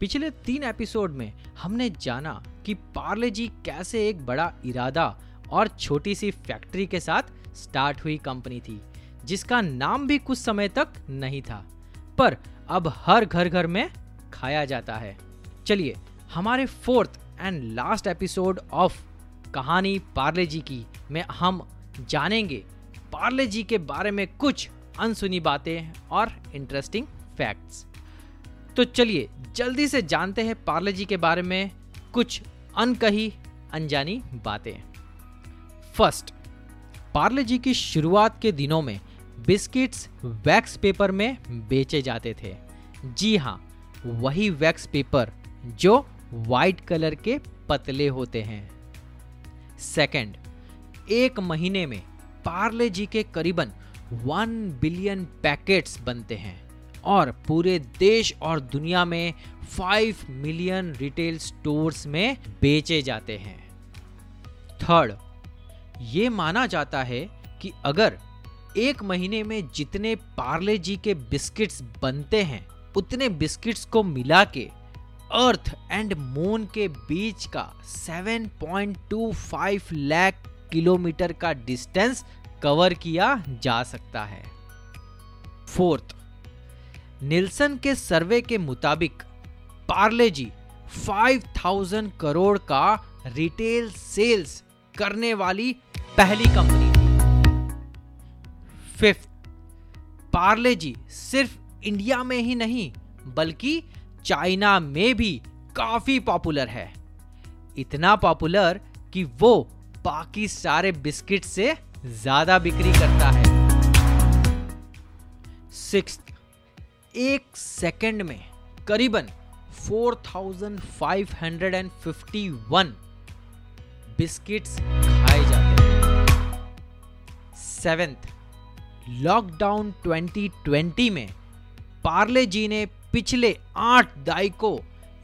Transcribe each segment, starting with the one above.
पिछले तीन एपिसोड में हमने जाना कि पार्ले जी कैसे एक बड़ा इरादा और छोटी सी फैक्ट्री के साथ स्टार्ट हुई कंपनी थी, जिसका नाम भी कुछ समय तक नहीं था, पर अब हर घर घर में खाया जाता है। चलिए, हमारे fourth and last episode of कहानी पार्ले जी की में हम जानेंगे पार्ले जी के बारे में कुछ अनसुनी बातें और इंटरेस्टिंग फैक्ट्स तो चलिए जल्दी से जानते हैं पार्ले जी के बारे में कुछ अनकही, अनजानी बातें। फ़र्स्ट पार्ले जी की शुरुआत के दिनों में बिस्किट्स वैक्स पेपर में बेचे जाते थे। जी हाँ वही वैक्स पेपर जो वाइट कलर के पतले होते हैं। सेकंड एक महीने में पार्ले जी के करीबन वन बिलियन पैकेट्स बनते हैं। और पूरे देश और दुनिया में फाइव मिलियन रिटेल स्टोर्स में बेचे जाते हैं। थर्ड ये माना जाता है कि अगर एक महीने में जितने पार्ले जी के बिस्किट्स बनते हैं, उतने बिस्किट्स को मिला के अर्थ एंड मून के बीच का 7.25 लाख किलोमीटर का डिस्टेंस कवर किया जा सकता है। फोर्थ निल्सन के सर्वे के मुताबिक पार्ले जी 5000 करोड़ का रिटेल सेल्स करने वाली पहली कंपनी थी। फिफ्थ पार्ले जी सिर्फ़ इंडिया में ही नहीं, बल्कि चाइना में भी काफ़ी पॉपुलर है। इतना पॉपुलर कि वो बाकी सारे बिस्किट से ज़्यादा बिक्री करता है। सिक्स एक सेकंड में करीबन 4,551 बिस्किट्स खाए जाते हैं। सेवेंथ लॉकडाउन 2020 में पार्ले जी ने पिछले आठ दायकों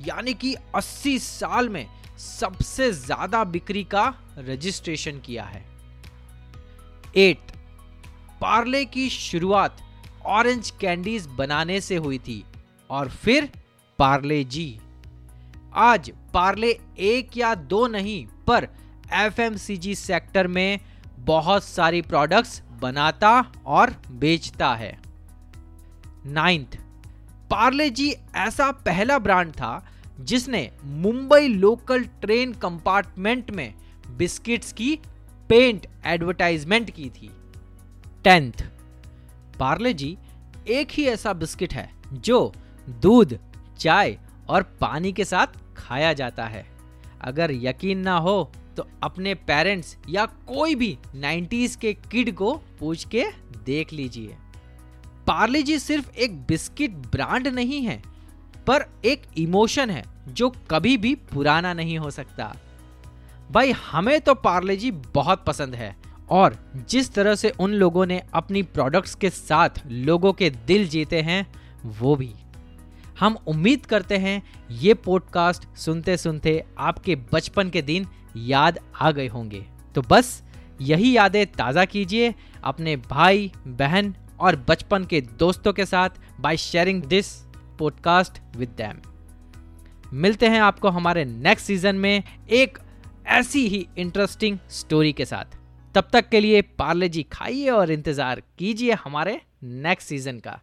यानी कि 80 साल में सबसे ज़्यादा बिक्री का रजिस्ट्रेशन किया है। एट पार्ले की शुरुआत ऑरेंज कैंडीज बनाने से हुई थी। और फिर पार्ले जी। आज पार्ले एक या दो नहीं, पर एफएमसीजी सेक्टर में बहुत सारी प्रोडक्ट्स बनाता और बेचता है। नाइन्थ, पार्ले जी ऐसा पहला ब्रांड था जिसने मुंबई लोकल ट्रेन कंपार्टमेंट में बिस्किट्स की पेंट एडवर्टाइजमेंट की थी। टेंथ पार्ले जी, एक ही ऐसा बिस्किट है जो दूध, चाय और पानी के साथ खाया जाता है। अगर यकीन ना हो तो अपने पेरेंट्स या कोई भी 90s के किड को पूछ के देख लीजिए। पार्ले जी सिर्फ़ एक बिस्किट ब्रांड नहीं है, पर एक इमोशन है जो कभी भी पुराना नहीं हो सकता। भाई, हमें तो पार्ले जी बहुत पसंद है। और जिस तरह से उन लोगों ने अपनी प्रोडक्ट्स के साथ लोगों के दिल जीते हैं, वो भी। हम उम्मीद करते हैं ये पॉडकास्ट सुनते सुनते आपके बचपन के दिन याद आ गए होंगे। तो बस यही यादें ताज़ा कीजिए अपने भाई, बहन और बचपन के दोस्तों के साथ by sharing this podcast with them मिलते हैं आपको हमारे नेक्स्ट सीज़न में एक ऐसी ही इंटरेस्टिंग स्टोरी के साथ। तब तक के लिए पार्ले जी खाइए और इंतज़ार कीजिए हमारे नेक्स्ट सीज़न का।